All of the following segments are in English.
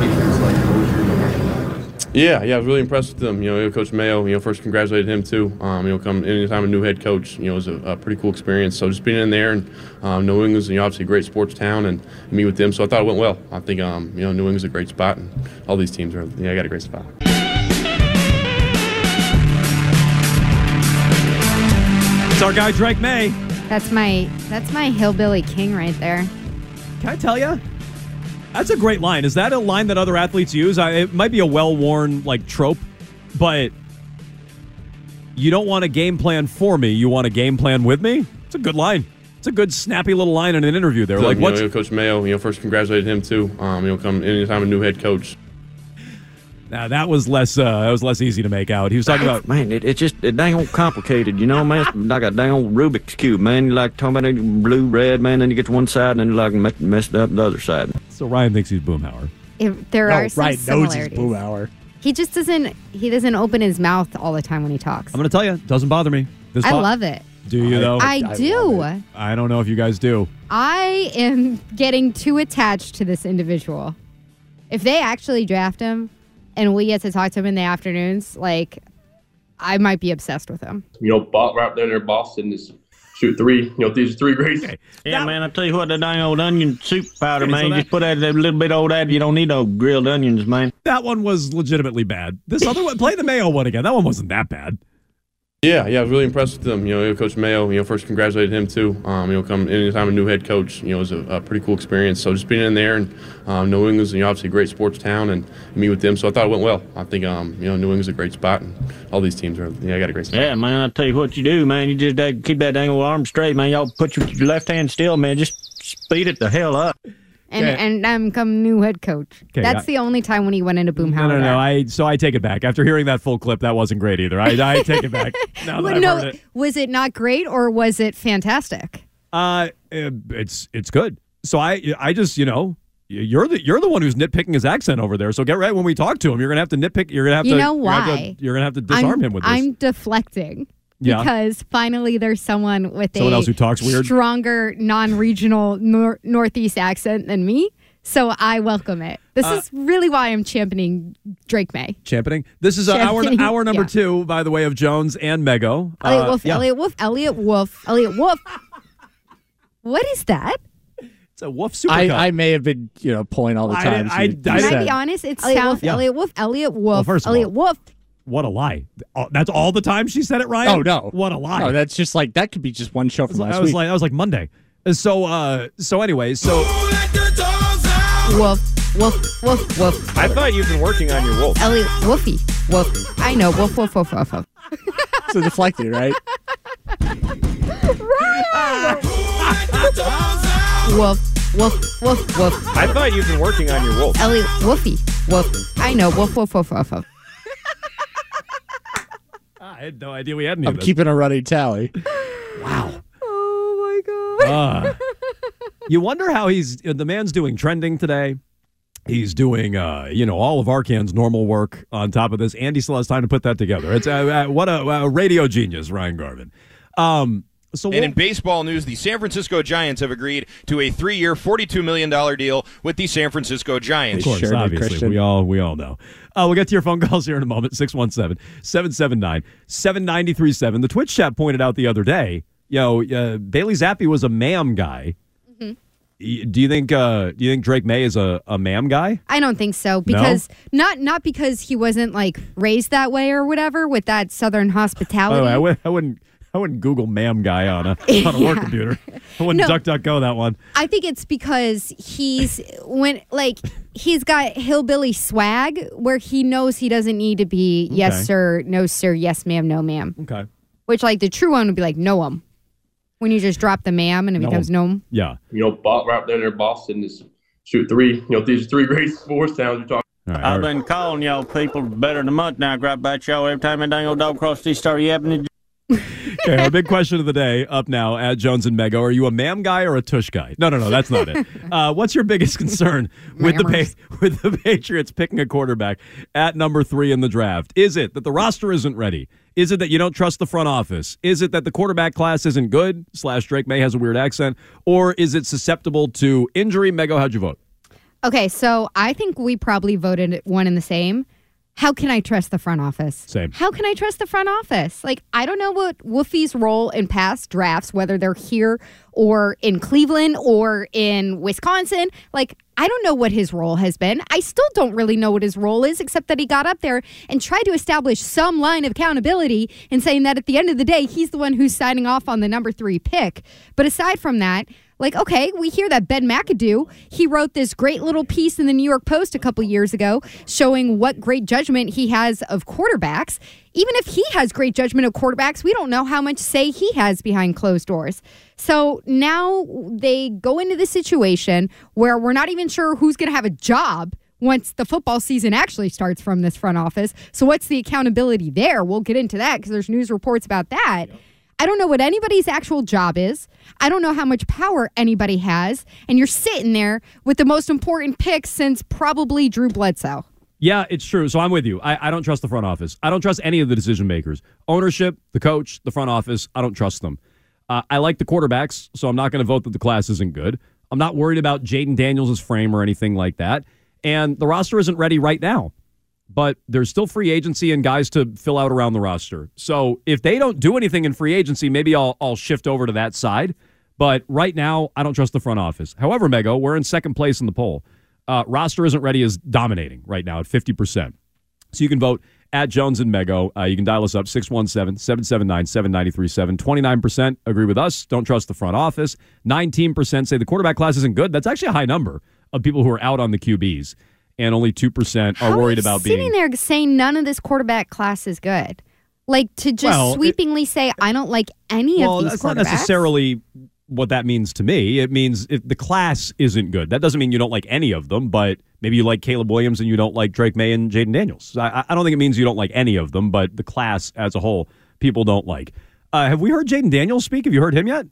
with like? What was your Yeah, yeah, I was really impressed with them. You know, Coach Mayo, you know, first congratulated him too. Um, you know, come anytime a new head coach, you know, it was a, a pretty cool experience. So just being in there and um, New England's, you know, obviously a great sports town and meet with them. So I thought it went well. I think, um, you know, New England's a great spot and all these teams are, yeah, I got a great spot. It's our guy Drake Maye. That's my that's my hillbilly king right there. Can I tell you? That's a great line. Is that a line that other athletes use? I, it might be a well-worn like trope, but you don't want a game plan for me. You want a game plan with me. It's a good line. It's a good snappy little line in an interview. There, So, like you what? know, Coach Mayo, you know, first congratulated him too. Um, you know, come anytime a new head coach. Now that was less. Uh, that was less easy to make out. He was talking about. Man, it, it's just it dang old complicated, you know, man. It's like a dang old Rubik's cube, man. You like talking about blue, red, man. Then you get to one side, and then you like mess- messed up the other side. So Ryan thinks he's Boomhauer. If there No, are some right, knows he's similarities. Boomhauer. He just doesn't he doesn't open his mouth all the time when he talks. I'm going to tell you, it doesn't bother me. This I bo- love it. Do you though? I, I do. I don't know if you guys do. I am getting too attached to this individual. If they actually draft him and we get to talk to him in the afternoons, like I might be obsessed with him. you know, bo- right there in Boston is shoot three. You know, these three great. Yeah, man. I tell you what, that dang old onion soup powder, man. just put that a little bit old that. You don't need no grilled onions, man. That one was legitimately bad. This other one, play the Mayo one again. That one wasn't that bad. Yeah, yeah, I was really impressed with them. You know, Coach Mayo, you know, first congratulated him too. Um, you know, come anytime a new head coach, you know, was a, a pretty cool experience. So just being in there and um, New England's, you know, obviously a great sports town and meet with them. So I thought it went well. I think, um, you know, New England's a great spot and all these teams are, yeah, I got a great spot. Yeah, man. I tell you what you do, man. You just uh, keep that dang arm straight, man. Y'all put your left hand still, man. Just speed it the hell up. And Okay. and I'm come new head coach. Okay, That's I- the only time when he went into Boomhauer. No, no, no. I so I take it back. After hearing that full clip, that wasn't great either. I, I take it back. Now that Well, I've no, it. was it not great or was it fantastic? Uh, it's it's good. So I I just you know you're the you're the one who's nitpicking his accent over there. So get right when we talk to him, you're gonna have to nitpick. You're gonna have You to. know you're gonna have to- why? You're gonna have to disarm I'm, him with this. I'm deflecting. Yeah. Because finally there's someone with Someone a else who talks weird? stronger non-regional nor- northeast accent than me. So I welcome it. This Uh, is really why I'm championing Drake Maye. championing. This is uh, hour hour number yeah. two, by the way, of Jones and Mego. Eliot Uh, Wolf, yeah. Eliot Wolf, Eliot Wolf, Eliot Wolf. what is that? It's a Wolf Super I, I may have been, you know, pulling all the I- time. I- I- Can I be honest? It's Eliot sounds Wolf, yeah. Eliot Wolf, Eliot Wolf, Well, first Eliot all- Wolf. What a lie! That's all the time she said it, Ryan. Oh no! What a lie! No, that's just like that could be just one show from like, last I was week. like, that was like Monday. Uh, So, uh, so anyway, so Wolf, Wolf, Wolf, Wolf. I thought you've been working on your wolf. Eliot Wolfie. Wolf. I know. Wolf, Wolf, Wolf, Wolf, Wolf. so deflected, right? Wolf, Wolf, Wolf, Wolf. I thought you've been working on your wolf. Eliot Wolfie. Wolf. I know. Wolf, Wolf, Wolf, Wolf, Wolf. I had no idea we had any I'm of this. keeping a running tally. Wow. Oh my god. Ah. you wonder how he's the man's doing trending today. He's doing, uh, you know, all of Arcan's normal work on top of this. Andy still has time to put that together. It's uh, uh, what a, a radio genius, Ryan Garvin. Um, so And in baseball news, the San Francisco Giants have agreed to a three-year, $42 million deal with the San Francisco Giants. Of course, obviously. We all we all know. Uh, we'll get to your phone calls here in a moment. 617 779 7937. The Twitch chat pointed out the other day, you know, uh, Bailey Zappe was a ma'am guy. Y- Do you think uh, do you think Drake Maye is a, a ma'am guy? I don't think so because not not because he wasn't like raised that way or whatever with that southern hospitality. Oh, I, would, I wouldn't I wouldn't Google ma'am guy on a on a work computer. I wouldn't No. duck duck go that one. I think it's because he's when like he's got hillbilly swag where he knows he doesn't need to be Okay. yes sir, no sir, yes ma'am, no ma'am. Okay. Which like the true one would be like no um. When you just drop the ma'am and it becomes No becomes 'em. no 'em. Yeah. You know, Bo- right there in Boston is shoot three. You know, these three great sports towns you're talking. I've been calling y'all people better than a month now. Grab about y'all every time a dang old dog cross these start yapping. Okay, our big question of the day up now at Jones and Mego. Are you a ma'am guy or a tush guy? No, no, no, that's not it. Uh, what's your biggest concern with the pa- with the Patriots picking a quarterback at number three in the draft? Is it that the roster isn't ready? Is it that you don't trust the front office? Is it that the quarterback class isn't good? Slash Drake Maye has a weird accent, or is it susceptible to injury? Mego, how'd you vote? Okay, so I think we probably voted one and the same. How can I trust the front office? Same. How can I trust the front office? Like, I don't know what Wolfie's role in past drafts, whether they're here or in Cleveland or in Wisconsin. Like, I don't know what his role has been. I still don't really know what his role is, except that he got up there and tried to establish some line of accountability and saying that at the end of the day, he's the one who's signing off on the number three pick. But aside from that, like, okay, we hear that Ben McAdoo, he wrote this great little piece in the New York Post a couple years ago showing what great judgment he has of quarterbacks. Even if he has great judgment of quarterbacks, we don't know how much say he has behind closed doors. So now they go into the situation where we're not even sure who's going to have a job once the football season actually starts from this front office. So what's the accountability there? We'll get into that because there's news reports about that. I don't know what anybody's actual job is. I don't know how much power anybody has. And you're sitting there with the most important pick since probably Drew Bledsoe. Yeah, it's true. So I'm with you. I, I don't trust the front office. I don't trust any of the decision makers. Ownership, the coach, the front office, I don't trust them. Uh, I like the quarterbacks, so I'm not going to vote that the class isn't good. I'm not worried about Jayden Daniels' frame or anything like that. And the roster isn't ready right now. But there's still free agency and guys to fill out around the roster. So if they don't do anything in free agency, maybe I'll, I'll shift over to that side. But right now, I don't trust the front office. However, Mego, we're in second place in the poll. Uh, roster isn't ready is dominating right now at 50%. So you can vote at Jones and Mego. Uh, you can dial us up 617 779 7937. 29% agree with us, don't trust the front office. 19% say the quarterback class isn't good. That's actually a high number of people who are out on the QBs. And only 2% are worried about Sitting being. there saying none of this quarterback class is good. Like to just Well, it- sweepingly say, I don't like any well, of these that's quarterbacks. not necessarily what that means to me. It means if the class isn't good. That doesn't mean you don't like any of them, but maybe you like Caleb Williams and you don't like Drake Maye and Jayden Daniels. I, I don't think it means you don't like any of them, but the class as a whole, people don't like. Uh, have we heard Jayden Daniels speak? Have you heard him yet?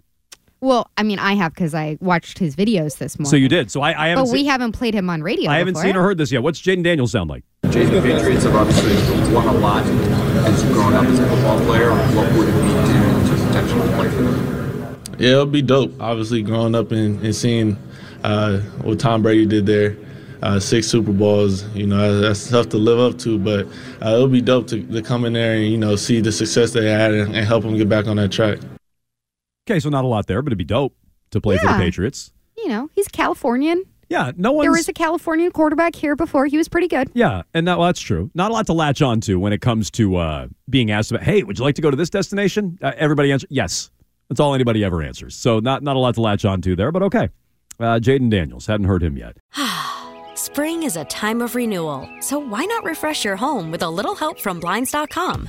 Well, I mean, I have because I watched his videos this morning. So you did. So I, I haven't. But we seen, haven't played him on radio. I haven't before. seen or heard this yet. What's Jayden Daniels sound like? Jay, the Patriots have obviously won a lot as growing up as a football player. What would it mean to, to potentially play for them? Yeah, it'll be dope. Obviously, growing up and, and seeing uh, what Tom Brady did there, uh, six Super Bowls. You know, that's tough to live up to, but uh, it'll be dope to, to come in there and you know see the success they had and, and help them get back on that track. Okay, so not a lot there, but it'd be dope to play for the Patriots. You know, he's Californian. Yeah, no one's. There was a Californian quarterback here before. He was pretty good. Yeah, and that, well, that's true. Not a lot to latch on to when it comes to uh, being asked about, hey, would you like to go to this destination? Uh, everybody answers, yes. That's all anybody ever answers. So not, not a lot to latch on to there, but okay. Uh, Jayden Daniels, hadn't heard him yet. Spring is a time of renewal, so why not refresh your home with a little help from Blinds.com?